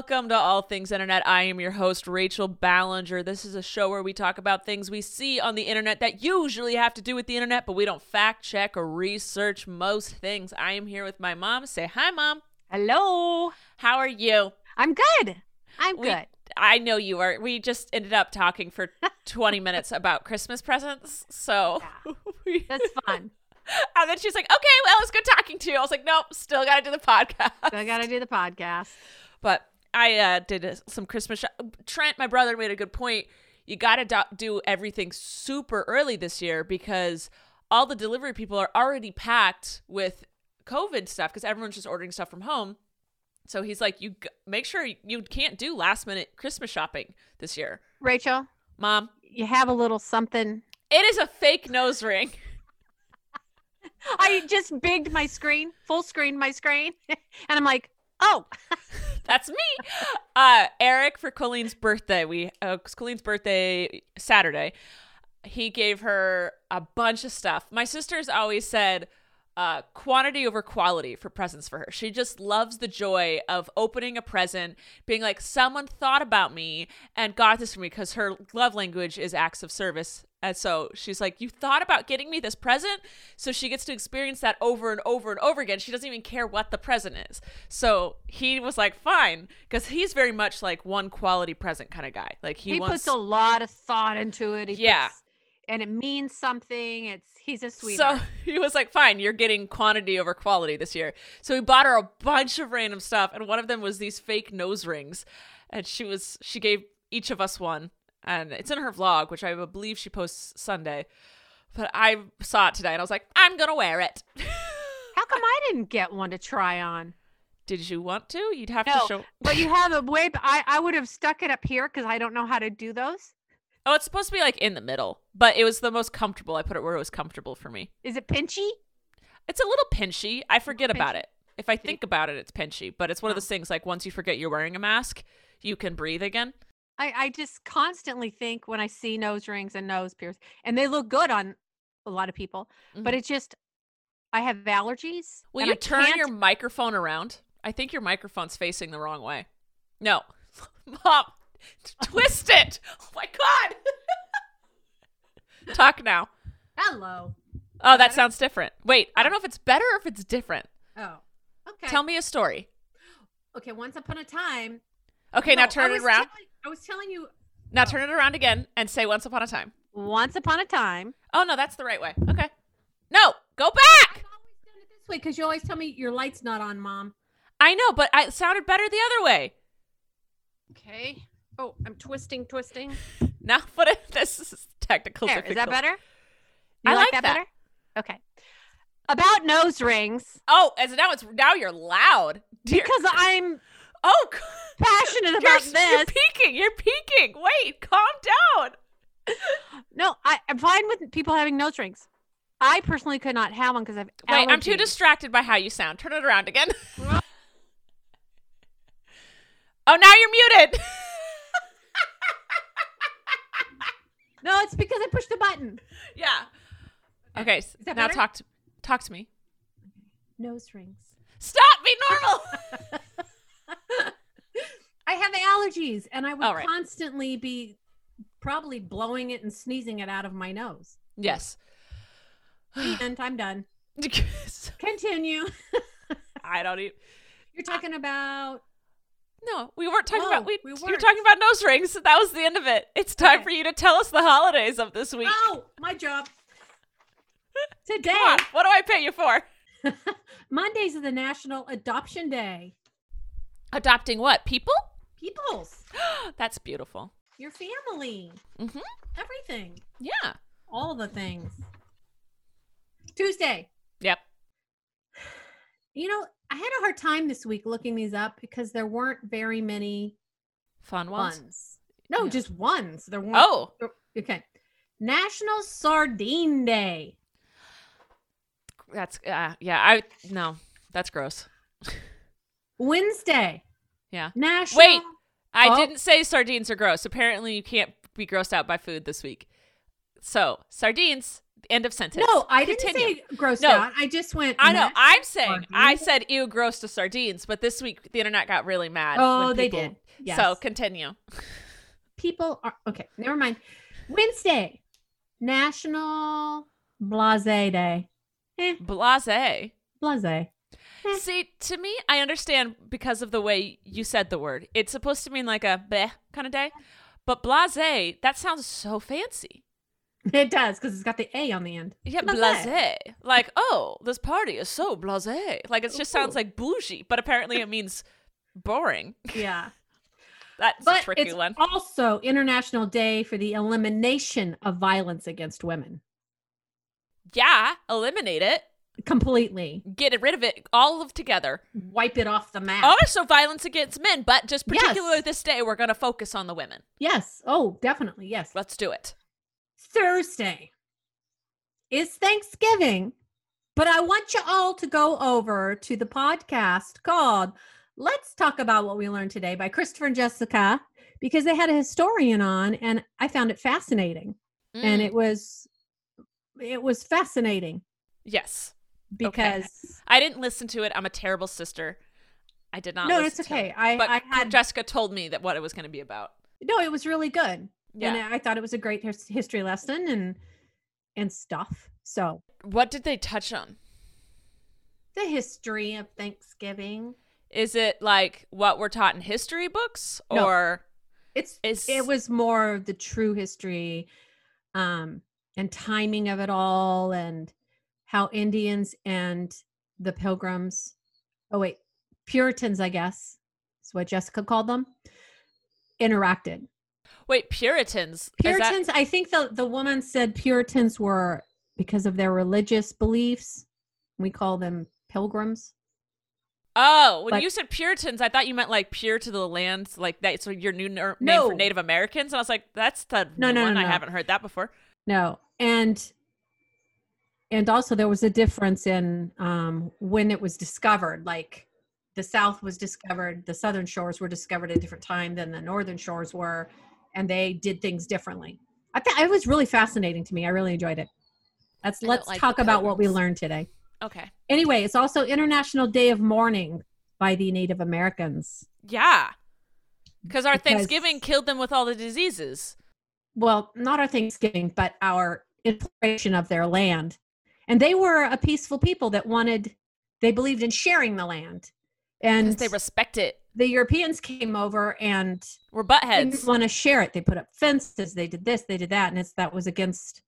Welcome to All Things Internet. I am your host, Rachel Ballinger. This is a show where we talk about things we see on the internet that usually have to do with the internet, but we don't fact check or research most things. I am here with my mom. Say hi, mom. Hello. How are you? I'm good. I'm We- good. I know you are. We just ended up talking for 20 minutes about Christmas presents. So, we- That's fun. and then she's like, okay, well, it was good talking to you. I was like, nope, still got to do the podcast. I got to do the podcast. But I uh, did some Christmas. Shop- Trent, my brother, made a good point. You got to do- do everything super early this year because all the delivery people are already packed with COVID stuff because everyone's just ordering stuff from home. So he's like, you g- make sure you can't do last minute Christmas shopping this year, Rachel, Mom. you have a little something. It is a fake nose ring. I just bigged my screen, full screen my screen, and I'm like, oh, That's me. Uh, Eric for Colleen's birthday. We uh, Colleen's birthday Saturday. He gave her a bunch of stuff. My sister's always said uh, quantity over quality for presents for her. She just loves the joy of opening a present, being like, someone thought about me and got this for me because her love language is acts of service. And so she's like, You thought about getting me this present? So she gets to experience that over and over and over again. She doesn't even care what the present is. So he was like, Fine. Because he's very much like one quality present kind of guy. Like he, he, wants puts a lot of thought into it. He Yeah. puts- and it means something. It's he's a sweetheart. So he was like, fine, you're getting quantity over quality this year. So he bought her a bunch of random stuff. And one of them was these fake nose rings. And she was, she gave each of us one. And it's in her vlog, which I believe she posts Sunday. But I saw it today and I was like, I'm going to wear it. How come I didn't get one to try on? Did you want to? You'd have to show. but you have a way. I I would have stuck it up here because I don't know how to do those. Oh, it's supposed to be like in the middle, but it was the most comfortable. I put it where it was comfortable for me. Is it pinchy? It's a little pinchy. I forget about it. If I think about it, it's pinchy, but it's one of Oh. those things like once you forget you're wearing a mask, you can breathe again. I, I just constantly think when I see nose rings and nose piercings, and they look good on a lot of people, but Mhm. it's just I have allergies. Will you I turn your can't- microphone around? I think your microphone's facing the wrong way. No. Mom, twist it. Oh my god. Talk now. Hello. Oh, that sounds different. Wait, I don't know if it's better or if it's different. Oh. Okay. Tell me a story. Okay. Once upon a time. Okay, now No, I turn it around. telling- I was telling you. Now uh, turn it around again and say once upon a time. Once upon a time. Oh no, that's the right way. Okay. No, go back. I've always done it this way because you always tell me your light's not on, mom. I know, but I it sounded better the other way. Okay. Oh, I'm twisting, twisting. Now put it. This is technical. There, is that difficult. better? I You like that. better? Okay. About nose rings, Oh, as now it's now you're loud. Dear- because I'm oh, passionate you're, about you're this. peeking. You're peeking. Wait, calm down. No, I, I'm fine with people having nose rings. I personally could not have one because I've Wait, I'm too distracted by how you sound. Turn it around again. oh, now you're muted. No, it's because I pushed the button. yeah. Okay. now talk to talk to me. Nose rings. Stop. Be normal. Allergies, and I would right. constantly be probably blowing it and sneezing it out of my nose. yes. And I'm done. Continue. I don't even. You're talking about No, we weren't talking Oh, about. We, we were talking about nose rings. That was the end of it. It's time Okay. for you to tell us the holidays of this week. oh, my job. Today, on, what do I pay you for? Mondays is the National Adoption Day. Adopting what? People? Peoples, That's beautiful. your family, Mm-hmm. everything, Yeah. all the things. Tuesday. Yep. You know, I had a hard time this week looking these up because there weren't very many Fun ones. ones. No, Yeah. just ones. There weren't. Oh, okay. National Sardine Day. that's uh, yeah. I no, that's gross. Wednesday. Yeah. National. Wait. I Oh. didn't say sardines are gross. Apparently, you can't be grossed out by food this week. So sardines. End of sentence. No, I didn't say grossed No. out. I just went. I know. I'm saying I said ew, gross to sardines, but this week the internet got really mad. Oh, when they did. Yes. So continue. people are okay. Never mind. Wednesday, National Blase Day. Eh, Blase. blase. Eh. See, to me, I understand because of the way you said the word. It's supposed to mean like a bleh kind of day, but blase, that sounds so fancy. It does because it's got the A on the end. Yeah, Blasé. blase. Like, oh, this party is so blase. Like, it just sounds like bougie, but apparently it means boring. Yeah. That's a But tricky it's one. also International Day for the Elimination of Violence Against Women. Yeah, eliminate it, Completely. get rid of it all of together. Wipe it off the map. Also, violence against men, but just Yes. particularly this day, we're going to focus on the women. Yes. Oh, definitely. Yes. Let's do it. Thursday is Thanksgiving, but I want you all to go over to the podcast called Let's Talk About What We Learned Today by Christopher and Jessica because they had a historian on and I found it fascinating. And Mm, it was it was fascinating yes. Because I didn't listen to it. I'm a terrible sister. I did not. no, listen it's to okay. it. I But I had Jessica told me that what it was going to be about. no, it was really good. Yeah. And I thought it was a great his- history lesson and and stuff. So, what did they touch on? the history of Thanksgiving. Is it like what we're taught in history books, No. or it's is it was more the true history um and timing of it all and how indians and the pilgrims oh wait puritans i guess is what jessica called them interacted wait Puritans? Is that- puritans i think the the woman said puritans were because of their religious beliefs we call them pilgrims oh, when but- you said Puritans, I thought you meant like pure to the land, like that. So your new ner- name for Native Americans, and I was like, that's the No, new no, no. I no. haven't heard that before. No, and and also there was a difference in um, when it was discovered. Like the South was discovered, the Southern shores were discovered at a different time than the Northern shores were, and they did things differently. I thought it was really fascinating to me. I really enjoyed it. Let's I let's like talk about what we learned today. Okay. Anyway, it's also International Day of Mourning by the Native Americans. Yeah. Because our Because- Thanksgiving killed them with all the diseases. well, not our Thanksgiving, but our infiltration of their land. And they were a peaceful people that wanted, they believed in sharing the land. And they respect it. the Europeans came over and We're didn't buttheads. want to share it. They put up fences, they did this, they did that, and it's that was against,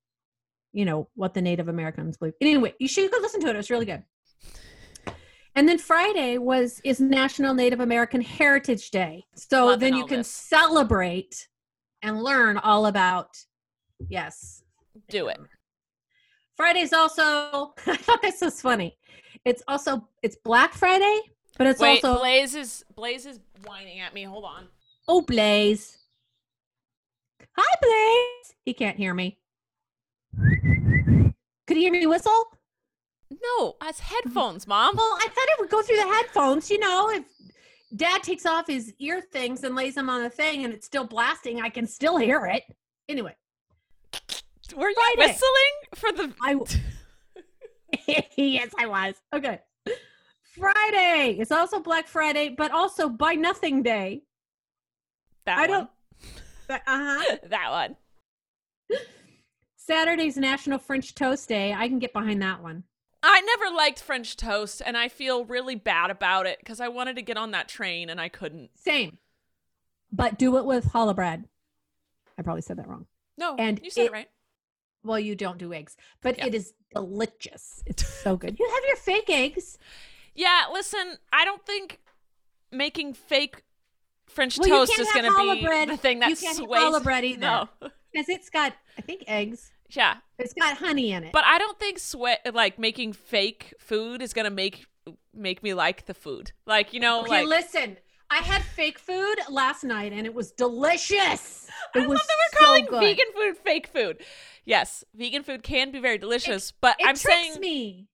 you know, what the Native Americans believe. Anyway, you should go listen to it. It was really good. And then Friday was is National Native American Heritage Day. So Loving then you can this. celebrate and learn all about yes. Do it. Friday's also I thought this was funny. It's also it's Black Friday, but it's Wait, also Blaze is Blaze is whining at me. Hold on. Oh, Blaze. Hi, Blaze. He can't hear me. Could he hear me whistle? No, it's mm-hmm. headphones, Mom. Well, I thought it would go through the headphones. You know, if dad takes off his ear things and lays them on the thing and it's still blasting, I can still hear it. Anyway, Were you Friday. whistling for the? I yes, I was. Okay. Friday. It's also Black Friday, but also Buy Nothing Day. That I one. don't- Uh huh. that one. Saturday's National French Toast Day. I can get behind that one. I never liked French toast, and I feel really bad about it because I wanted to get on that train and I couldn't. Same. But do it with challah bread. I probably said that wrong. No, And you said it, it- right. Well, you don't do eggs, but Yeah. it is delicious. It's so good. You have your fake eggs. Yeah, listen, I don't think making fake French Well, toast is going to be bread. the thing that You can't have challah bread either. No, Because it's got, I think, eggs. yeah, It's got honey in it. but I don't think sweat like making fake food is going to make make me like the food. Like, you know, Okay, like listen. I had fake food last night and it was delicious. It I was love that we're so calling good. vegan food fake food. Yes, vegan food can be very delicious, but It I'm saying me.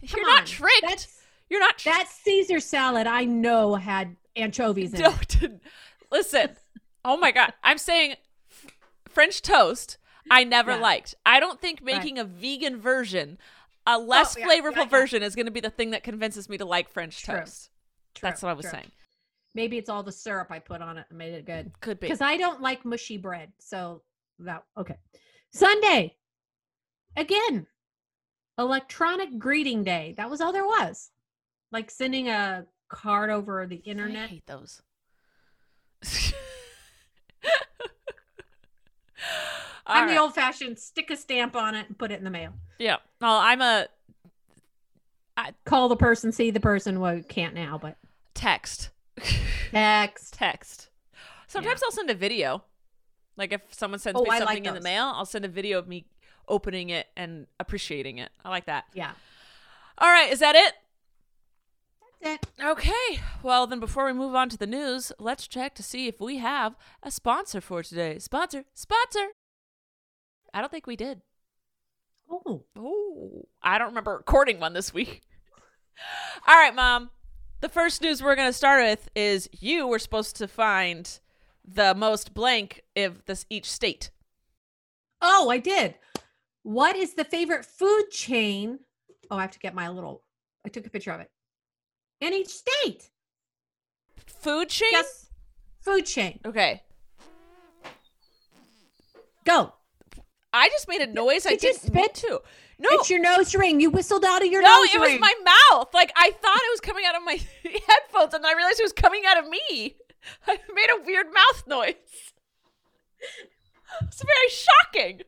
you're Come not on. tricked. That's you're not that Caesar salad I know had anchovies in it. Listen. Oh my god, I'm saying f- French toast. I never Yeah. liked. I don't think Right. making a vegan version, a oh, less yeah, flavorful yeah, version, is going to be the thing that convinces me to like French True. toast. That's what I was True. saying. Maybe it's all the syrup I put on it that made it good. Could be. Because I don't like mushy bread. So that okay. Sunday. Again. Electronic greeting day. That was all there was. Like sending a card over the internet. I hate those. I'm All the old fashioned stick a stamp on it and put it in the mail. Yeah. Well, I'm a Call the person, see the person. Well, can't now, but text. text. text. Sometimes I'll send a video. Like if someone sends Oh, me I like something in the mail, I'll send a video of me opening it and appreciating it. I like that. Yeah. All right, is that it? That's it. Okay. Well, then before we move on to the news, let's check to see if we have a sponsor for today. Sponsor, sponsor. I don't think we did. Oh. Oh, I don't remember recording one this week. All right, mom. The first news we're going to start with is you were supposed to find the most blank of this each state. Oh, I did. What is the favorite food chain? Oh, I have to get my little. I took a picture of it. In each state. Food chain? Yes. Food chain. Okay. Go. I just made a noise I Did you didn't mean spit? to. No. It's your nose ring. You whistled out of your no, nose No, it was my mouth. Like I thought it was coming out of my headphones, and I realized it was coming out of me. I made a weird mouth noise. It's very shocking.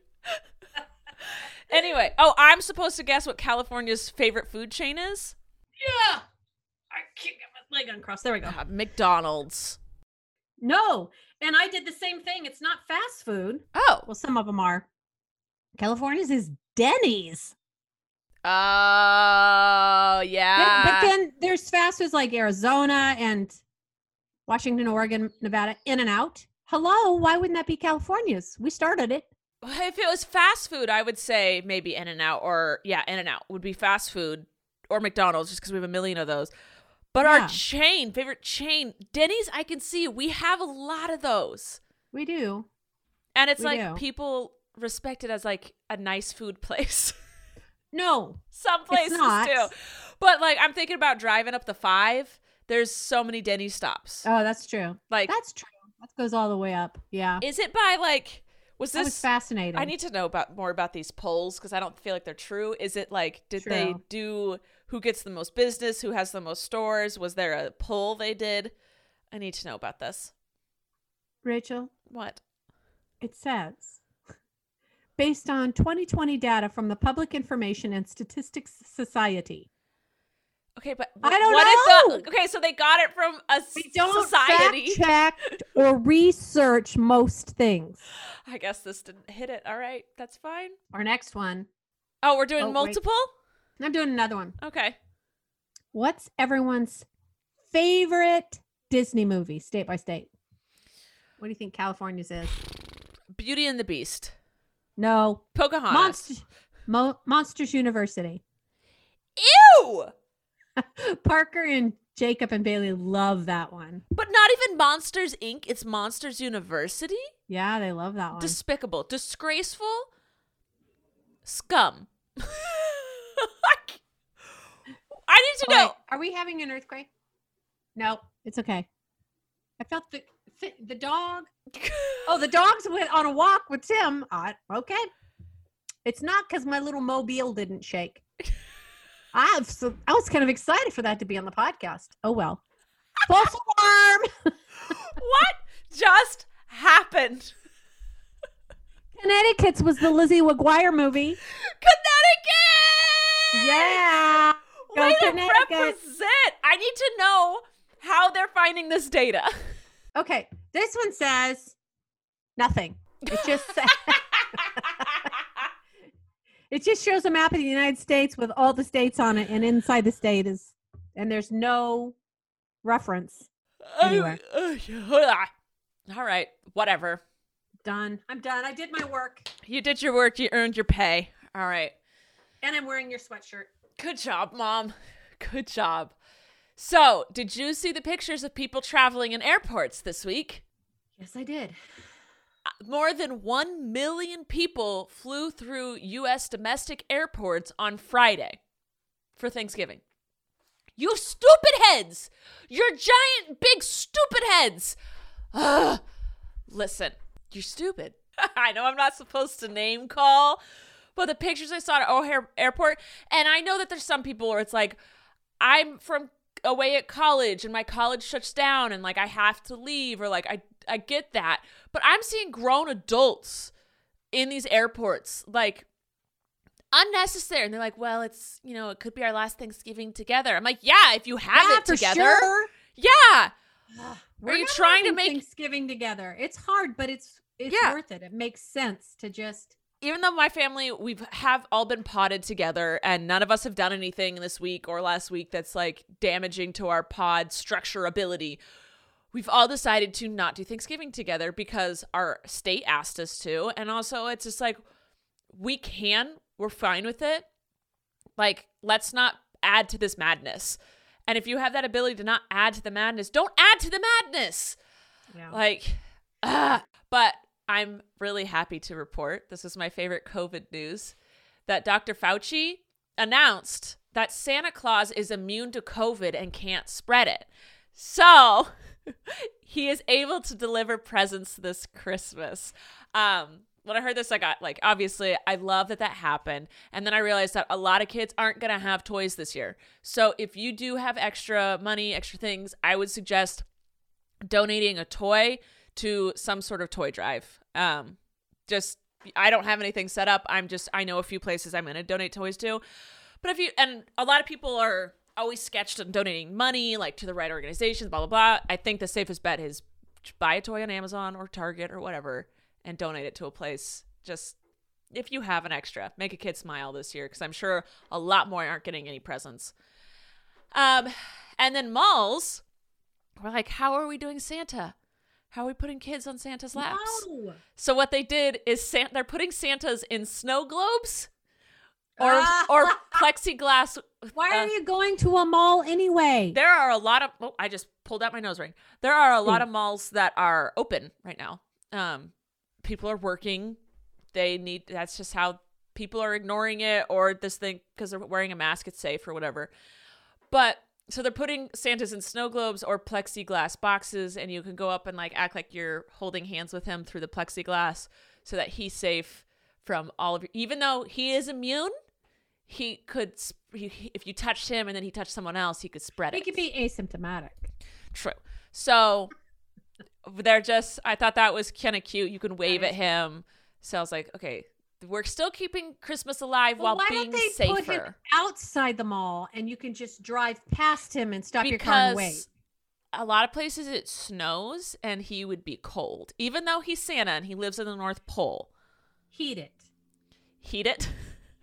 anyway, oh, I'm supposed to guess what California's favorite food chain is. Yeah. I can't get my leg uncrossed. There we go. Uh, McDonald's. No. And I did the same thing. It's not fast food. Oh, Well, some of them are. California's is Denny's. oh But- yeah. but then there's fast foods like Arizona and Washington, Oregon, Nevada, In and Out. Hello, why wouldn't that be California's? We started it. if it was fast food, I would say maybe In and Out or yeah, In and Out would be fast food or McDonald's just because we have a million of those. But Yeah. our chain, favorite chain, Denny's, I can see we have a lot of those. We do. And it's We like do. people respect it as like a nice food place. No, Some places do. But like I'm thinking about driving up the five. There's so many Denny's stops. oh, that's true. like That's true. That goes all the way up. Yeah, is it by like was that was this fascinating. I need to know about more about these polls because I don't feel like they're true. Is it like did they do who gets the most business, who has the most stores? Was there a poll they did? I need to know about this. Rachel. What? It says, based on 2020 data from the Public Information and Statistics Society. Okay, but I don't what know. Is the, okay, so they got it from a We don't society. fact check or research most things. I guess this didn't hit it. All right, that's fine. Our next one. Oh, we're doing Oh, wait. multiple. I'm doing another one. Okay. What's everyone's favorite Disney movie, state by state? What do you think California's is? Beauty and the Beast. No, Pocahontas. Monster, Mo- Monsters University. Ew! Parker and Jacob and Bailey love that one. But not even Monsters Inc. It's Monsters University. Yeah, they love that one. Despicable, disgraceful, scum. I need to know. wait, are we having an earthquake? No, it's okay. I felt the the dog. Oh, the dogs went on a walk with Tim. Uh, okay, it's not because my little mobile didn't shake. I've so, I was kind of excited for that to be on the podcast. Oh well. False alarm. what just happened? Connecticut's was the Lizzie McGuire movie. Connecticut! Yeah. Go Way to represent. I need to know how they're finding this data. Okay, this one says nothing. It just says. It just shows a map of the United States with all the states on it, and inside the state is and there's no reference. Uh, uh. All right, whatever. Done. I'm done. I did my work, You did your work. You earned your pay. All right. and I'm wearing your sweatshirt. Good job, mom. Good job. So, did you see the pictures of people traveling in airports this week? Yes, I did. Uh, more than 1 million people flew through U.S. domestic airports on Friday for Thanksgiving. You stupid heads! Your giant, big, stupid heads! Ugh. Listen, you're stupid. I know I'm not supposed to name call, but the pictures I saw at O'Hare Airport, and I know that there's some people where it's like, I'm from away at college and my college shuts down and like I have to leave or like I I get that. But I'm seeing grown adults in these airports like unnecessary and they're like, "Well, it's, you know, it could be our last Thanksgiving together." I'm like, "Yeah, if you have yeah, it for together." sure. Yeah. We're you trying to make- Thanksgiving together? It's hard, but it's it's Yeah. worth it. It makes sense to just even though my family we've have all been potted together and none of us have done anything this week or last week that's like damaging to our pod structure ability we've all decided to not do thanksgiving together because our state asked us to and also it's just like we can we're fine with it like let's not add to this madness and if you have that ability to not add to the madness don't add to the madness yeah. like, ah. But I'm really happy to report this is my favorite COVID news that Dr. Fauci announced that Santa Claus is immune to COVID and can't spread it. So he is able to deliver presents this Christmas. Um, when I heard this, I got like, obviously, I love that that happened. And then I realized that a lot of kids aren't going to have toys this year. So if you do have extra money, extra things, I would suggest donating a toy to some sort of toy drive. Um, just I don't have anything set up. I'm just I know a few places I'm going to donate toys to. But if you and a lot of people are always sketched on donating money like to the right organizations, blah blah blah. I think the safest bet is buy a toy on Amazon or Target or whatever and donate it to a place. Just if you have an extra, make a kid smile this year because I'm sure a lot more aren't getting any presents. Um, and then malls, we're like, how are we doing Santa? How are we putting kids on Santa's laps? No. So what they did is San- they're putting Santas in snow globes or Ah. or plexiglass. Why uh, are you going to a mall anyway? There are a lot of. Oh, I just pulled out my nose ring. There are a lot Hmm. of malls that are open right now. Um, people are working. They need. That's just how people are ignoring it, or this thing because they're wearing a mask. It's safe or whatever. But so they're putting Santas in snow globes or plexiglass boxes, and you can go up and like act like you're holding hands with him through the plexiglass, so that he's safe from all of your. Even though he is immune, he could. He, he- if you touched him and then he touched someone else, he could spread He it. could be asymptomatic. True. So they're just. I thought that was kind of cute. You can wave That at him. So I was like, okay, we're still keeping Christmas alive Well, while why being don't they put him safer. outside the mall and you can just drive past him and stop your car and wait? because a lot of places it snows and he would be cold, even though he's Santa and he lives in the North Pole. Heat it. Heat it.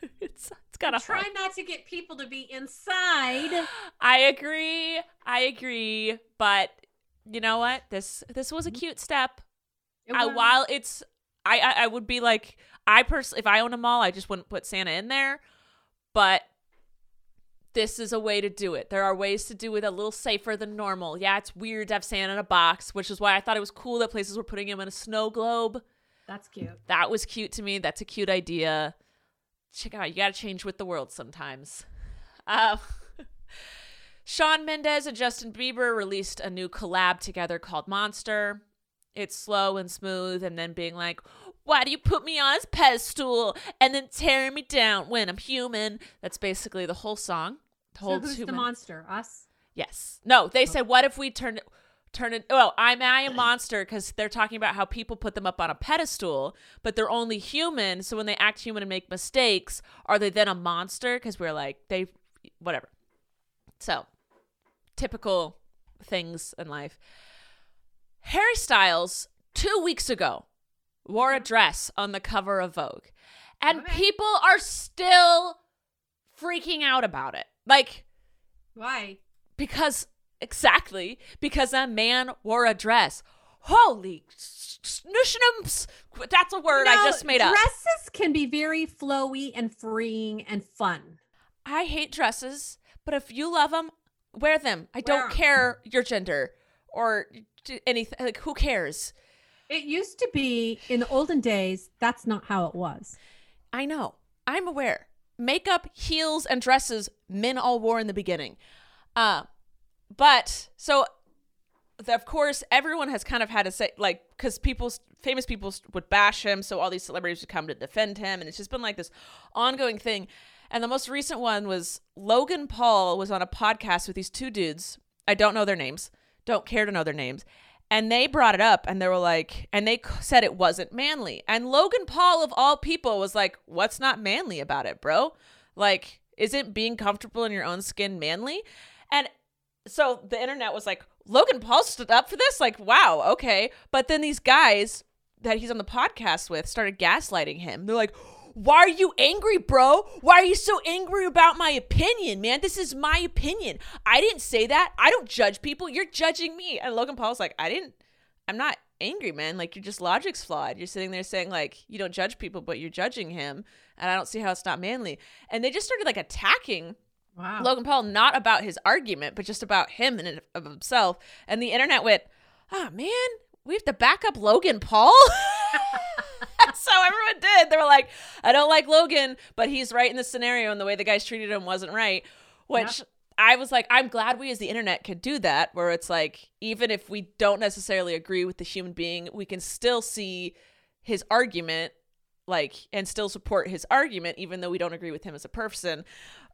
it's it's kind of Try not to get people to be inside. I agree. I agree. But you know what? This this was a mm-hmm. cute step. It I, while it's, I, I I would be like, I personally, if I own a mall, I just wouldn't put Santa in there. But this is a way to do it. There are ways to do it a little safer than normal. Yeah, it's weird to have Santa in a box, which is why I thought it was cool that places were putting him in a snow globe. That's cute. That was cute to me. That's a cute idea. Check out, you got to change with the world sometimes. Uh, Shawn Mendes and Justin Bieber released a new collab together called Monster. It's slow and smooth, and then being like, Why do you put me on a pedestal and then tearing me down when I'm human? That's basically the whole song. The So whole who's two the monster? Us? Yes. No, they oh. said, what if we turn it, turn it, oh, I'm I a monster because they're talking about how people put them up on a pedestal, but they're only human. So when they act human and make mistakes, are they then a monster? Because we're like, they, whatever. So typical things in life. Harry Styles, two weeks ago, wore a dress on the cover of Vogue. And Okay. people are still freaking out about it. Like, Why? Because exactly because a man wore a dress. Holy snushnums! That's a word I just made up. Dresses can be very flowy and freeing and fun. I hate dresses, but if you love them, wear them. I don't 'em. care your gender or anything. Like, who cares? It used to be in the olden days, that's not how it was. I know. I'm aware. Makeup, heels, and dresses men all wore in the beginning. Uh, but so, the, of course, everyone has kind of had to say, like, because people, famous people would bash him, so all these celebrities would come to defend him, and it's just been like this ongoing thing. And the most recent one was Logan Paul was on a podcast with these two dudes. I don't know their names, don't care to know their names. And they brought it up and they were like, and they said it wasn't manly. And Logan Paul, of all people, was like, what's not manly about it, bro? Like, isn't being comfortable in your own skin manly? And so the internet was like, Logan Paul stood up for this? Like, wow, okay. But then these guys that he's on the podcast with started gaslighting him. They're like, why are you angry, bro? Why are you so angry about my opinion, man? This is my opinion. I didn't say that. I don't judge people. You're judging me. And Logan Paul's like, I didn't, I'm not angry, man. Like, you're just logic's flawed. You're sitting there saying, like, you don't judge people, but you're judging him. And I don't see how it's not manly. And they just started, like, attacking Wow. Logan Paul, not about his argument, but just about him and of himself. And the internet went, oh man, we have to back up Logan Paul. so everyone did. They were like, I don't like Logan, but he's right in the scenario, and the way the guys treated him wasn't right. Which I was like, I'm glad we as the internet could do that, where it's like, even if we don't necessarily agree with the human being, we can still see his argument, like, and still support his argument, even though we don't agree with him as a person.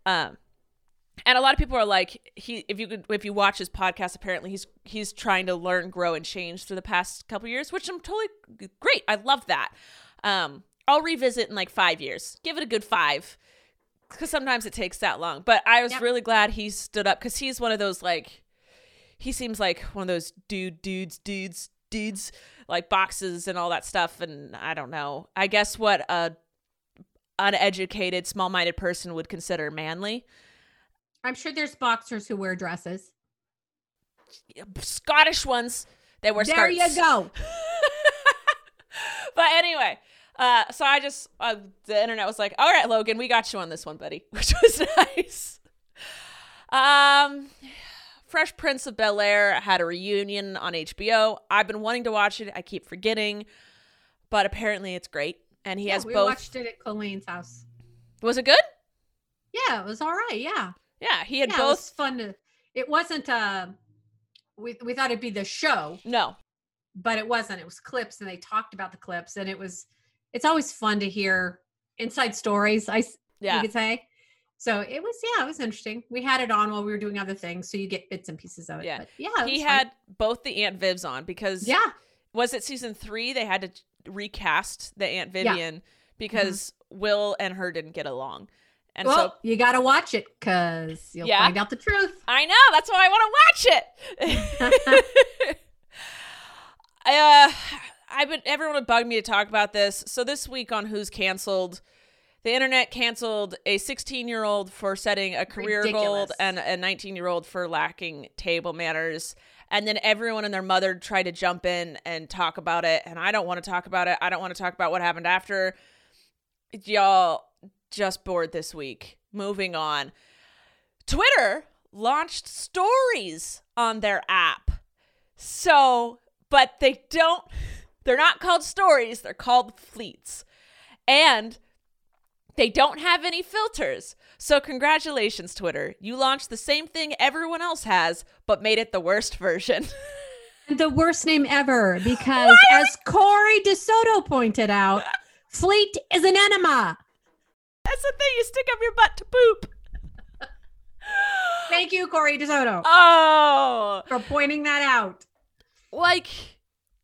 Um, and a lot of people are like he if you could if you watch his podcast apparently he's he's trying to learn grow and change through the past couple years which i'm totally great i love that um i'll revisit in like five years give it a good five because sometimes it takes that long but i was Yep. really glad he stood up because he's one of those like he seems like one of those dude dudes dudes dudes like boxes and all that stuff and i don't know i guess what a uneducated small-minded person would consider manly I'm sure there's boxers who wear dresses. Scottish ones. They wear There skirts. you go. but anyway, uh, so I just uh, the internet was like, "All right, Logan, we got you on this one, buddy," which was nice. Um, Fresh Prince of Bel Air had a reunion on HBO. I've been wanting to watch it. I keep forgetting, but apparently it's great. And he Yeah, has we both. watched it at Colleen's house. Was it good? Yeah, it was all right. Yeah. Yeah, he had yeah, it both. was fun to it wasn't uh we we thought it'd be the show, No, but it wasn't. It was clips and they talked about the clips and it was it's always fun to hear inside stories, I yeah, you could say. So it was yeah, it was interesting. We had it on while we were doing other things, so you get bits and pieces of it. Yeah. But yeah, he was fun. had both the Aunt Vivs on because Yeah. was it season three they had to recast the aunt Yeah. Mm-hmm. vivian because will and her didn't get along and well, so you got to watch it cuz you'll Yeah. find out the truth. i know that's why i want to watch it I, uh i've been everyone would bug me to talk about this so this week on who's canceled the internet canceled a 16 year old for setting a career goal and a 19 year old for lacking table manners. And then everyone and their mother tried to jump in and talk about it. And I don't want to talk about it. I don't want to talk about what happened after. Y'all just bored this week. Moving on. Twitter launched stories on their app. So, but they don't, they're not called stories, they're called fleets. And they don't have any filters. So, congratulations, Twitter. You launched the same thing everyone else has, but made it the worst version. the worst name ever because as Corey DeSoto pointed out, Fleet is an enema. That's the thing, you stick up your butt to poop. Thank you, Corey DeSoto, Oh, for pointing that out. like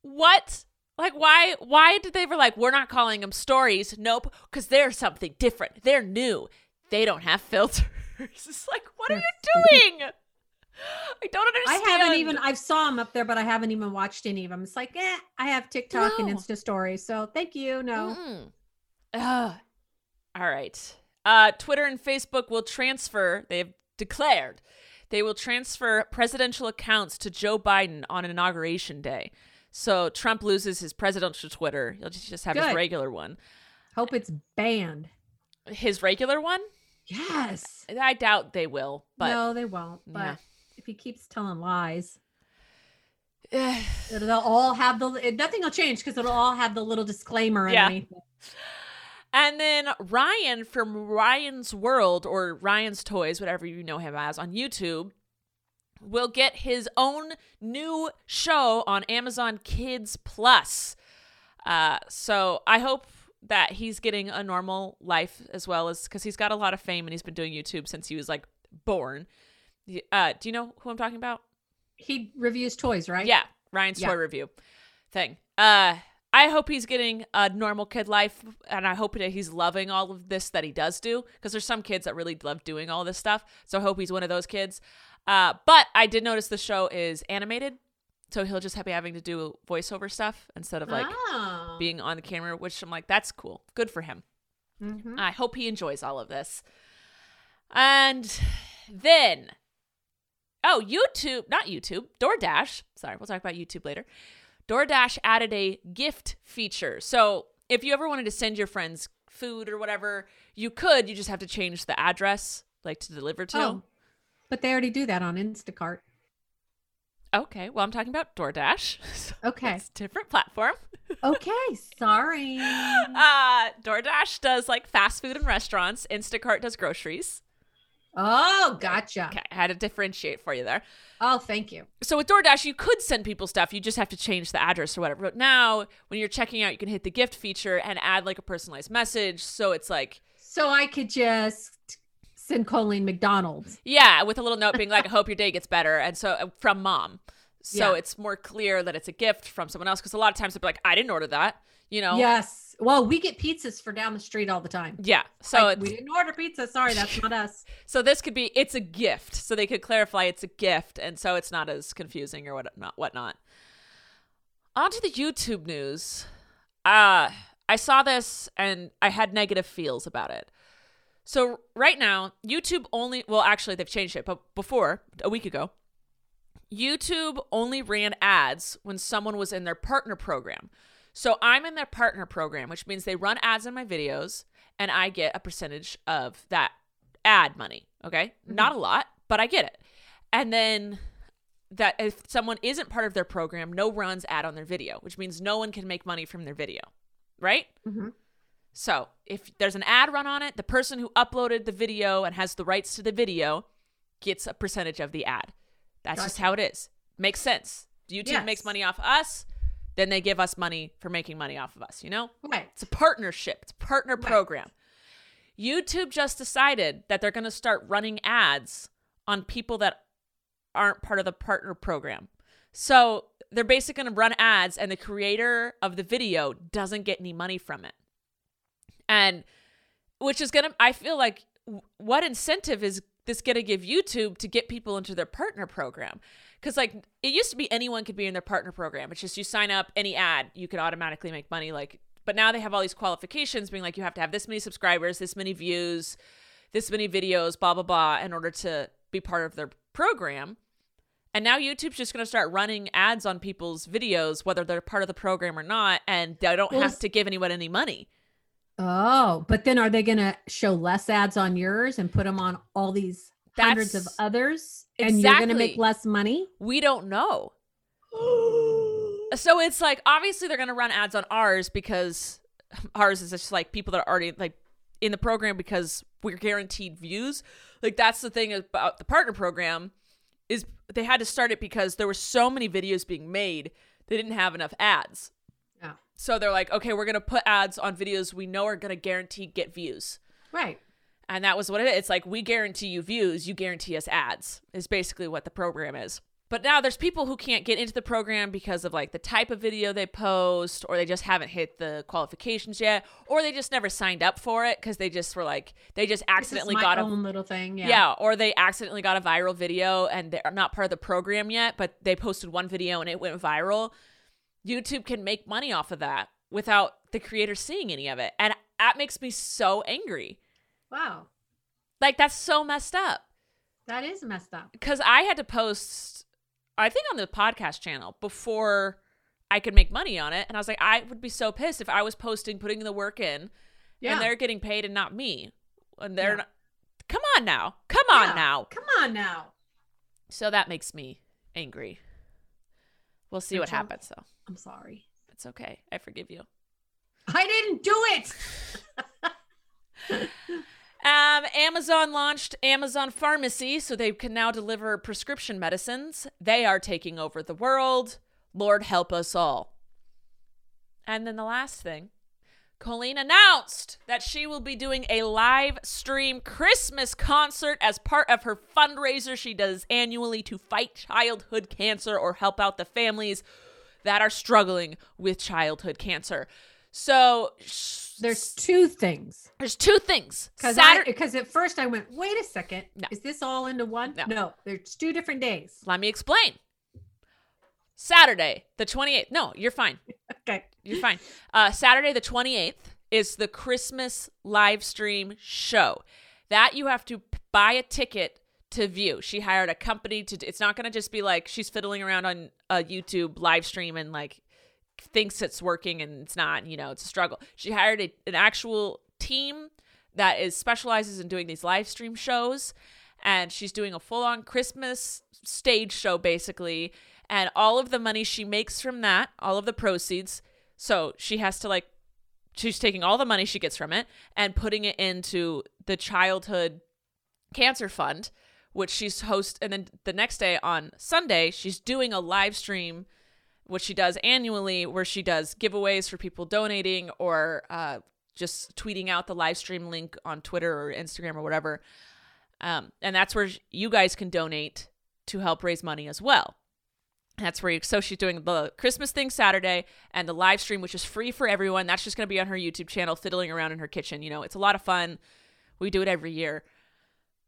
what? Like why? Why did they were like we're not calling them stories? Nope, because they're something different. They're new. They don't have filters. It's like what are you doing? I don't understand. I haven't even I've saw them up there, but I haven't even watched any of them. It's like, eh, I have TikTok and Insta stories, so thank you. No. All right. Uh, Twitter and Facebook will transfer, they have declared, they will transfer presidential accounts to Joe Biden on inauguration day. So Trump loses his presidential Twitter. He'll just just have his regular one. Hope it's banned. His regular one? Yes. I doubt they will, but no, they won't. But Yeah. if he keeps telling lies, they'll all have the nothing will change because it'll all have the little disclaimer Yeah. underneath. it. And then Ryan from Ryan's World or Ryan's Toys, whatever you know him as on YouTube, will get his own new show on Amazon Kids Plus. Uh, so I hope that he's getting a normal life as well as because he's got a lot of fame and he's been doing YouTube since he was like born. Uh, do you know who I'm talking about? He reviews toys, right? Yeah, Ryan's Yeah. toy review thing. Uh, I hope he's getting a normal kid life, and I hope that he's loving all of this that he does do. Because there's some kids that really love doing all this stuff. So I hope he's one of those kids. Uh, but I did notice the show is animated, so he'll just be having to do voiceover stuff instead of like oh. being on the camera. Which I'm like, that's cool, good for him. Mhm. I hope he enjoys all of this. And then, oh, YouTube, not YouTube, DoorDash. Sorry, we'll talk about YouTube later. DoorDash added a gift feature. So if you ever wanted to send your friends food or whatever, you could. You just have to change the address, like to deliver to. Oh, but they already do that on Instacart. Okay, well, I'm talking about DoorDash. So Okay. it's a different platform. Okay, sorry. Uh, DoorDash does like fast food and restaurants. Instacart does groceries. Oh, gotcha. Okay, I had to differentiate for you there. Oh, thank you. So with DoorDash, you could send people stuff. You just have to change the address or whatever. But now, when you're checking out, you can hit the gift feature and add like a personalized message. So it's like, So I could just send Colleen McDonald's. yeah, with a little note being like, "I hope your day gets better," and so uh, from mom. So Yeah. it's more clear that it's a gift from someone else. Because a lot of times they'll be like, "I didn't order that," you know? Yes. Well, we get pizzas for down the street all the time. Yeah. So Like, we didn't order pizza. Sorry, that's not us. so this could be it's a gift. So they could clarify it's a gift, and so it's not as confusing or what not whatnot. On to the YouTube news. Uh I saw this and I had negative feels about it. So right now, YouTube only well actually they've changed it, but before, a week ago, YouTube only ran ads when someone was in their partner program. So I'm in their partner program, which means they run ads in my videos and I get a percentage of that ad money. Okay. Not a lot, but I get it. And then that if someone isn't part of their program, no runs ad on their video, which means no one can make money from their video. Right? Mhm. So if there's an ad run on it, the person who uploaded the video and has the rights to the video gets a percentage of the ad. That's just how it is. Makes sense. YouTube makes money off of us, then they give us money for making money off of us, you know? Right. It's a partnership. It's a partner Right. program. YouTube just decided that they're going to start running ads on people that aren't part of the partner program. So they're basically going to run ads, and the creator of the video doesn't get any money from it. And which is going to, I feel like, what incentive is this going to give YouTube to get people into their partner program? Because, like, it used to be anyone could be in their partner program. It's just you sign up, any ad, you could automatically make money. Like, but now they have all these qualifications being like, you have to have this many subscribers, this many views, this many videos, blah, blah, blah, in order to be part of their program. And now YouTube's just going to start running ads on people's videos, whether they're part of the program or not, and they don't Well, have to give anyone any money. Oh, but then are they going to show less ads on yours and put them on all these hundreds of That's- others? And you're going to make less money? We don't know. So it's like obviously they're gonna run ads on ours because ours is just like people that are already like in the program because we're guaranteed views. Like that's the thing about the partner program is they had to start it because there were so many videos being made they didn't have enough ads. So they're like, okay, we're gonna put ads on videos we know are gonna guarantee get views. Right. And that was what it is. It's like we guarantee you views, you guarantee us ads, is basically what the program is. But now there's people who can't get into the program because of like the type of video they post, or they just haven't hit the qualifications yet, or they just never signed up for it because they just were like, they just accidentally got a. own little thing. Yeah. Yeah. or they accidentally got a viral video and they're not part of the program yet, but they posted one video and it went viral. YouTube can make money off of that without the creator seeing any of it. And that makes me so angry. Wow. Like, that's so messed up. That is messed up. because I had to post, I think on the podcast channel before I could make money on it, and I was like, I would be so pissed if I was posting, putting the work in, Yeah. and they're getting paid and not me, and they're Yeah. not. Come on now, come on Yeah. now. Come on now. So that makes me angry. We'll see what Rachel? happens, though. I'm sorry. It's okay. I forgive you. I didn't do it. Um, Amazon launched Amazon Pharmacy, so they can now deliver prescription medicines. They are taking over the world. Lord help us all. And then the last thing Colleen announced that she will be doing a live stream Christmas concert as part of her fundraiser she does annually to fight childhood cancer or help out the families that are struggling with childhood cancer. So sh- There's two things. there's two things. Because Saturday. at first I went, wait a second, No. is this all into one? No. there's two different days. Let me explain. Saturday, the 28th. No, you're fine. Okay. You're fine. Uh, Saturday, the 28th, is the Christmas live stream show. That you have to buy a ticket to view. She hired a company to. It's not going to just be like she's fiddling around on a YouTube live stream and like thinks it's working and it's not. You know, it's a struggle. She hired a, an actual team that is specializes in doing these live stream shows, and she's doing a full on Christmas stage show basically. And all of the money she makes from that, all of the proceeds, so she has to like she's taking all the money she gets from it and putting it into the childhood cancer fund which she's host and then the next day on sunday she's doing a live stream which she does annually where she does giveaways for people donating or uh, just tweeting out the live stream link on twitter or instagram or whatever um, and that's where you guys can donate to help raise money as well that's where you, so she's doing the Christmas thing Saturday and the live stream, which is free for everyone. That's just going to be on her YouTube channel, fiddling around in her kitchen. You know, it's a lot of fun. We do it every year.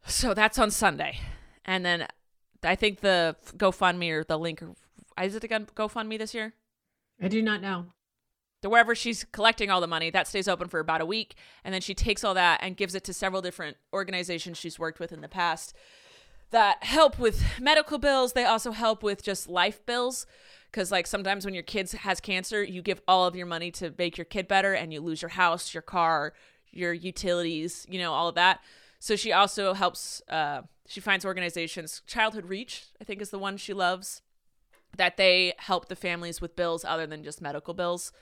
So that's on Sunday. And then I think the GoFundMe or the link, or is it a GoFundMe this year? I do not know. to wherever she's collecting all the money that stays open for about a week and then she takes all that and gives it to several different organizations she's worked with in the past that help with medical bills they also help with just life bills because like sometimes when your kid has cancer you give all of your money to make your kid better and you lose your house your car your utilities you know all of that so she also helps uh, she finds organizations childhood reach i think is the one she loves that they help the families with bills other than just medical bills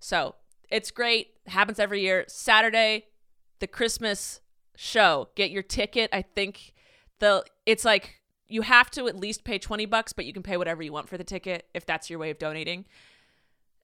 so it's great. happens every year. Saturday, the Christmas show. Get your ticket. I think the it's like you have to at least pay 20 bucks, but you can pay whatever you want for the ticket if that's your way of donating.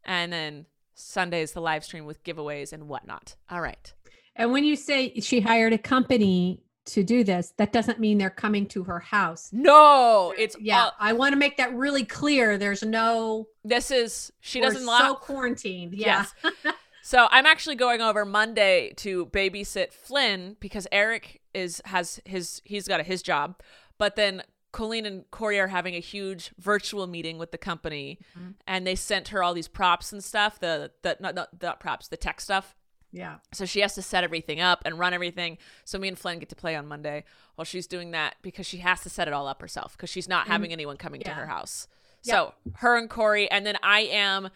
And then Sunday is the live stream with giveaways and whatnot. All right. And when you say she hired a company to do this, that doesn't mean they're coming to her house. No, it's Yeah, all- I want to make that really clear. There's no. this is she doesn't so quarantined. Yeah. Yes. so I'm actually going over Monday to babysit Flynn because Erik is has his he's got a, his job, but then Colleen and Corey are having a huge virtual meeting with the company, Mhm. and they sent her all these props and stuff. The the not, not not props, the tech stuff. Yeah. So she has to set everything up and run everything. So me and Flynn get to play on Monday while she's doing that because she has to set it all up herself because she's not having anyone coming to her house. Yep. So her and Corey, and then I am.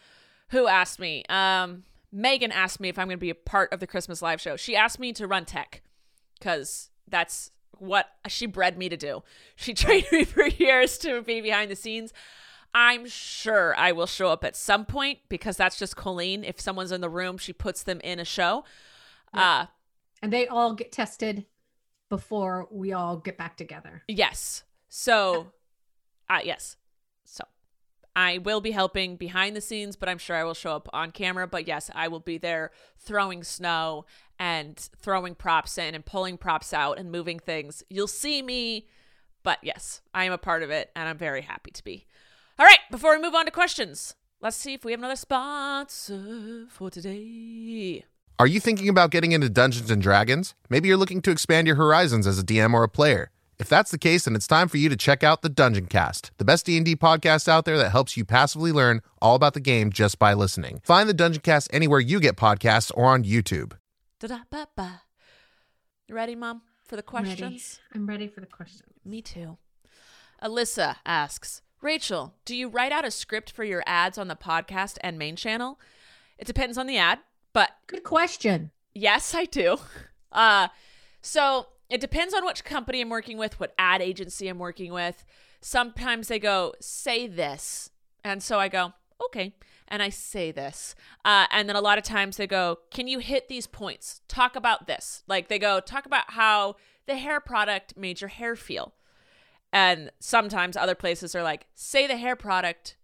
Who asked me? Um, Megan asked me if I'm going to be a part of the Christmas live show. She asked me to run tech because that's what she bred me to do. She trained me for years to be behind the scenes. I'm sure I will show up at some point because that's just Colleen. If someone's in the room, she puts them in a show. Uh, And they all get tested before we all get back together. yes. So, uh, yes. So, I will be helping behind the scenes, but I'm sure I will show up on camera. But yes, I will be there throwing snow and throwing props in and pulling props out and moving things. You'll see me, but yes, I am a part of it and I'm very happy to be. All right, before we move on to questions, let's see if we have another sponsor for today. Are you thinking about getting into Dungeons and Dragons? Maybe you're looking to expand your horizons as a DM or a player. If that's the case, then it's time for you to check out the Dungeon Cast, the best D&D podcast out there that helps you passively learn all about the game just by listening. Find the Dungeon Cast anywhere you get podcasts or on YouTube. Da-da-ba-ba. You ready, Mom? for the I'm ready. questions? I'm ready for the questions. Me too. Alyssa asks Rachel, do you write out a script for your ads on the podcast and main channel? It depends on the ad, but Good question. yes, I do. Uh, so it depends on which company I'm working with, what ad agency I'm working with. Sometimes they go, say this. And so I go, okay. And I say this. Uh, and then a lot of times they go, can you hit these points? Talk about this. Like they go, talk about how the hair product made your hair feel. And sometimes other places are like, say the hair product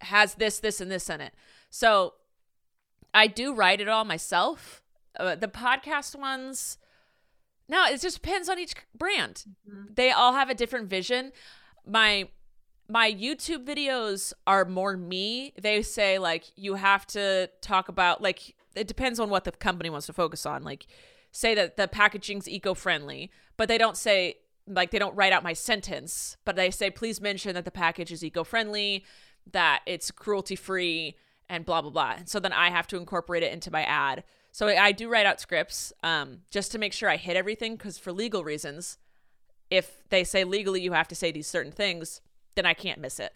has this, this, and this in it. So I do write it all myself. Uh, the podcast ones, no, it just depends on each brand. They all have a different vision. My my YouTube videos are more me. They say like you have to talk about like it depends on what the company wants to focus on. Like say that the packaging's eco-friendly, but they don't say like they don't write out my sentence, but they say please mention that the package is eco-friendly, that it's cruelty-free and blah blah blah. And So then I have to incorporate it into my ad. So I do write out scripts um, just to make sure I hit everything because for legal reasons, if they say legally you have to say these certain things, then I can't miss it.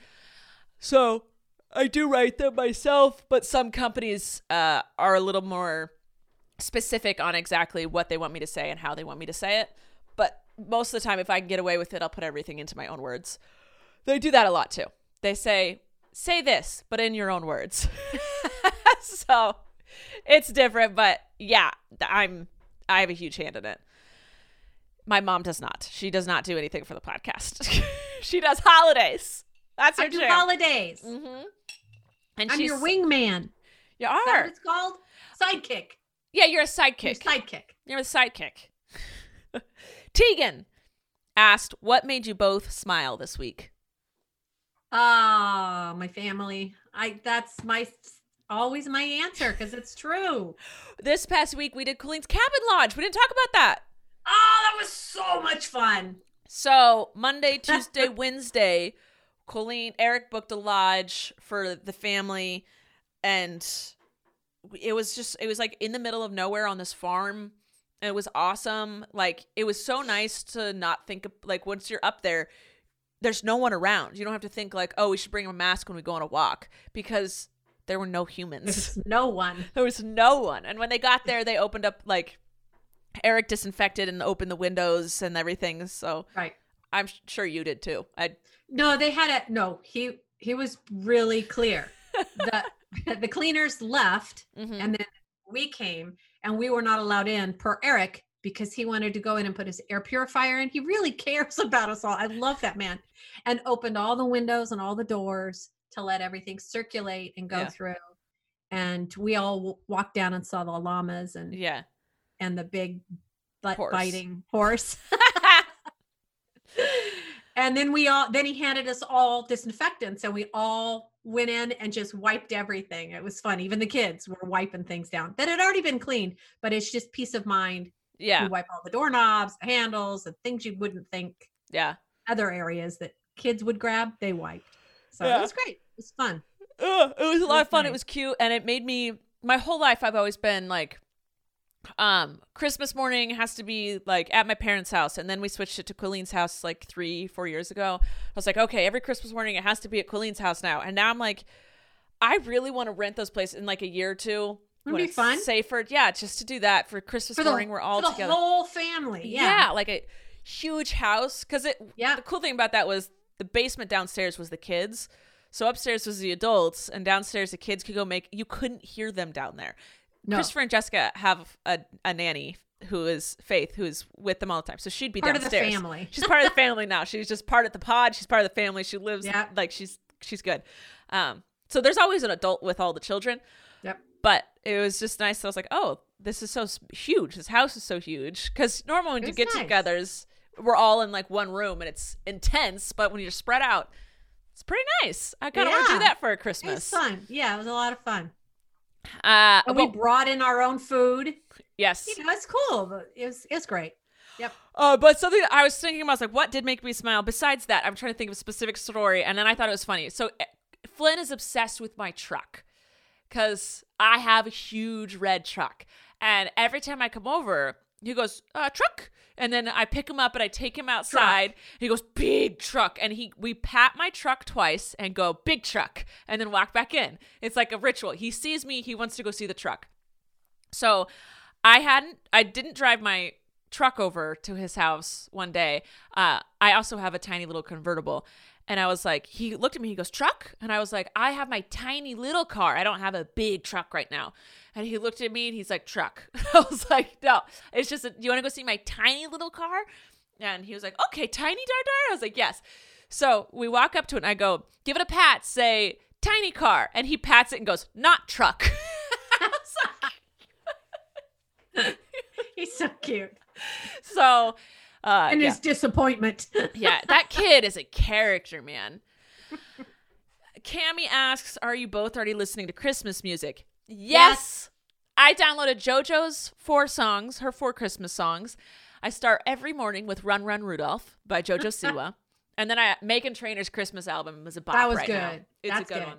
So I do write them myself, but some companies uh, are a little more specific on exactly what they want me to say and how they want me to say it. But most of the time, if I can get away with it, I'll put everything into my own words. They do that a lot too. They say, say this, but in your own words. so it's different, but yeah, I'm I have a huge hand in it. My mom does not. She does not do anything for the podcast. she does holidays. That's her I do jam. holidays. Mm-hmm. And I'm your wingman. You Is that what are. it's called? Sidekick. Yeah, you're a sidekick. sidekick. You're a sidekick. Tegan asked, "What made you both smile this week?" Ah, my family. I that's my always my answer because it's true. This past week we did Colleen's cabin lodge. We didn't talk about that. Oh, that was so much fun. So Monday, Tuesday, Wednesday, Colleen, Erik booked a lodge for the family, and it was just it was like in the middle of nowhere on this farm. And it was awesome. Like it was so nice to not think of like once you're up there, there's no one around. You don't have to think like, oh, we should bring a mask when we go on a walk because there were no humans. No one. There was no one. And when they got there, they opened up like Erik disinfected and opened the windows and everything. So Right. I'm sure you did too. I No, they had a no. He he was really clear. the the cleaners left, mhm. and then we came, and we were not allowed in per Erik because he wanted to go in and put his air purifier in. He really cares about us all. I love that man, and opened all the windows and all the doors to let everything circulate and go Yeah. through. And we all w- walked down and saw the llamas and yeah. and the big butt Horse. biting horse. and then we all then he handed us all disinfectants and we all went in and just wiped everything it was fun even the kids were wiping things down that had already been cleaned but it's just peace of mind yeah. we wipe all the doorknobs handles and things you wouldn't think Yeah. other areas that kids would grab they wiped so Yeah. it was great it was fun Ugh, it was a lot was of fun. It was cute, and it made me. My whole life, I've always been like, um, Christmas morning has to be like at my parents' house, and then we switched it to Colleen's house like three, four years ago. I was like, okay, every Christmas morning it has to be at Colleen's house now, and now I'm like, I really want to rent those places in like a year or two. Would be fun. All yeah, just to do that for Christmas for the, morning. We're all together. whole family yeah. yeah like a huge house because it Yeah. the cool thing about that was the basement downstairs was the kids so upstairs was the adults and downstairs the kids could go make you couldn't hear them down there no christopher and jessica have a, a nanny who is faith who is with them all the time so she'd be part of the family she's part of the family now she's just part of the pod she's part of the family she lives Yeah. like she's she's good um so there's always an adult with all the children yep but it was just nice. I was like, oh, this is so huge. This house is so huge. Because normally when It you get nice. togethers, we're all in like one room and it's intense. But when you're spread out, it's pretty nice. I kind of want to do that for a it was Christmas. fun yeah it was a lot of fun Uh, and we well, brought in our own food yes. you know, it's cool. It was it's great. Yep. Uh, but something I was thinking about was like, what did make me smile? Besides that, I'm trying to think of a specific story, and then I thought it was funny. So eh, Flynn is obsessed with my truck because I have a huge red truck, and every time I come over, he goes, uh, truck. And then I pick him up and I take him outside. He goes, big truck. And he we pat my truck twice and go, big truck, and then walk back in. It's like a ritual. He sees me, he wants to go see the truck. So I hadn't I didn't drive my truck over to his house one day. Uh, I also have a tiny little convertible. And I was like, he looked at me, he goes, truck? And I was like, I have my tiny little car. I don't have a big truck right now. And he looked at me and he's like, truck. I was like, no, it's just, a, do you want to go see my tiny little car? And he was like, okay, tiny dar dar. I was like, yes. So we walk up to it and I go, give it a pat, say, tiny car. And he pats it and goes, not truck. I was like, He's so cute. so, uh, And yeah. his disappointment. yeah, that kid is a character, man. Cammy asks, "Are you both already listening to Christmas music?" Yes. I downloaded JoJo's four songs, her four Christmas songs. I start every morning with "Run Run Rudolph" by JoJo Siwa, and then I Meghan Trainor's Christmas album is a bop That was right now. good. It's That's a good, good. one.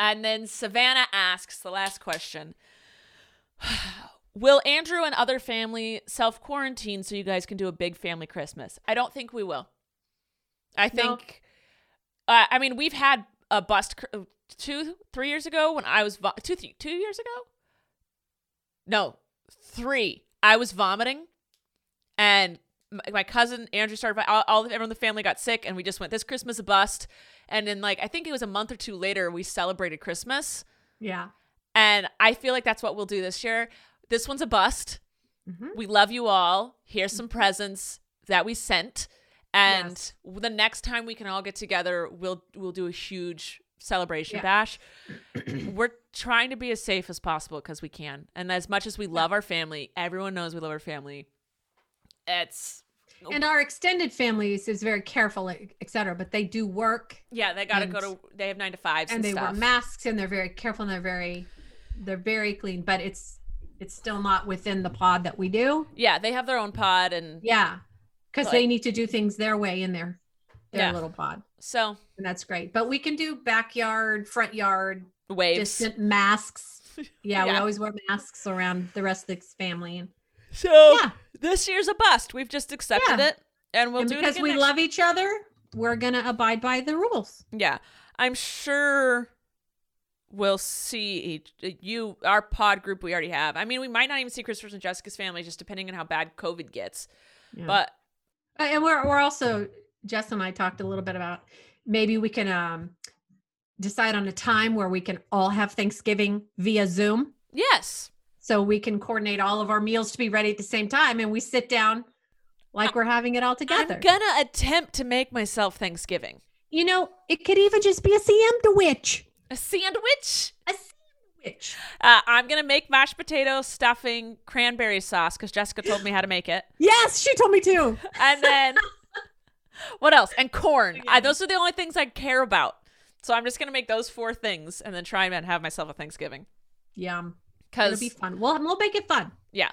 And then Savannah asks the last question. Will Andrew and other family self quarantine so you guys can do a big family Christmas? I don't think we will. I No. think, uh, I mean, we've had a bust cr- two, three years ago when I was, vo- two, three, two years ago? No, three. I was vomiting and my, my cousin Andrew started, all, all everyone in the family got sick and we just went, this Christmas a bust. And then, like, I think it was a month or two later, we celebrated Christmas. yeah. And I feel like that's what we'll do this year. This one's a bust. Mhm. We love you all. Here's some Mm-hmm. presents that we sent. And Yes. the next time we can all get together, we'll we'll do a huge celebration Yeah. bash. We're trying to be as safe as possible because we can. And as much as we love our family, everyone knows we love our family. It's And our extended families is very careful, et cetera, but they do work yeah, they gotta go to they have nine to fives and, and they stuff. wear masks and they're very careful and they're very they're very clean, but it's it's still not within the pod that we do. yeah, they have their own pod and Yeah. Because But- they need to do things their way in their their Yeah. little pod. So And that's great. But we can do backyard, front yard, waves. distant masks. Yeah, we always wear masks around the rest of the family. So Yeah. this year's a bust. We've just accepted Yeah. it, and we'll and do it because again we next- love each other, we're gonna abide by the rules. Yeah, I'm sure we'll see each you our pod group we already have. I mean, we might not even see Christopher's and Jessica's family, just depending on how bad COVID gets. Yeah. But Uh, and we're we're also Jess and I talked a little bit about maybe we can um decide on a time where we can all have Thanksgiving via Zoom. yes, So we can coordinate all of our meals to be ready at the same time and we sit down like we're having it all together. I'm gonna attempt to make myself Thanksgiving you know, it could even just be a sandwich. a sandwich. A sandwich. Uh, I'm gonna make mashed potato stuffing cranberry sauce because Jessica told me how to make it. Yes, she told me too. And then what else? And corn. I, those are the only things I care about. So I'm just gonna make those four things and then try and have myself a Thanksgiving. Yum. It'll Cause be fun. We'll we'll make it fun. yeah,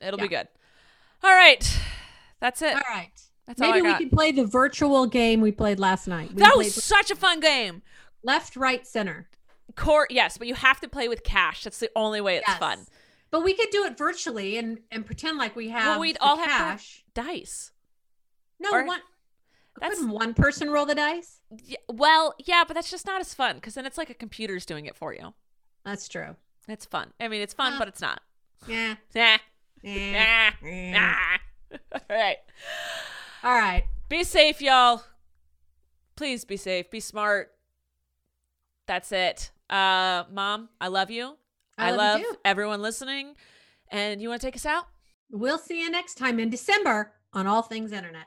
it'll be good. All right, that's it. All right. That's all Maybe we can play the virtual game we played last night. We that was such a fun game. left, right, center. Court, yes, but you have to play with cash. That's the only way it's Yes. fun. But we could do it virtually and and pretend like we have Well, we'd all have cash. Dice. No, or- one. That's- Couldn't one person roll the dice? Yeah, well, yeah, but that's just not as fun because then it's like a computer's doing it for you. That's true. It's fun. I mean, it's fun, Uh, but it's not. Yeah. Eh, nah, eh. All right. All right. Be safe, y'all. Please be safe. Be smart. That's it. Uh, mom, I love you. I love love you everyone listening. And you want to take us out? We'll see you next time in December on All Things Internet.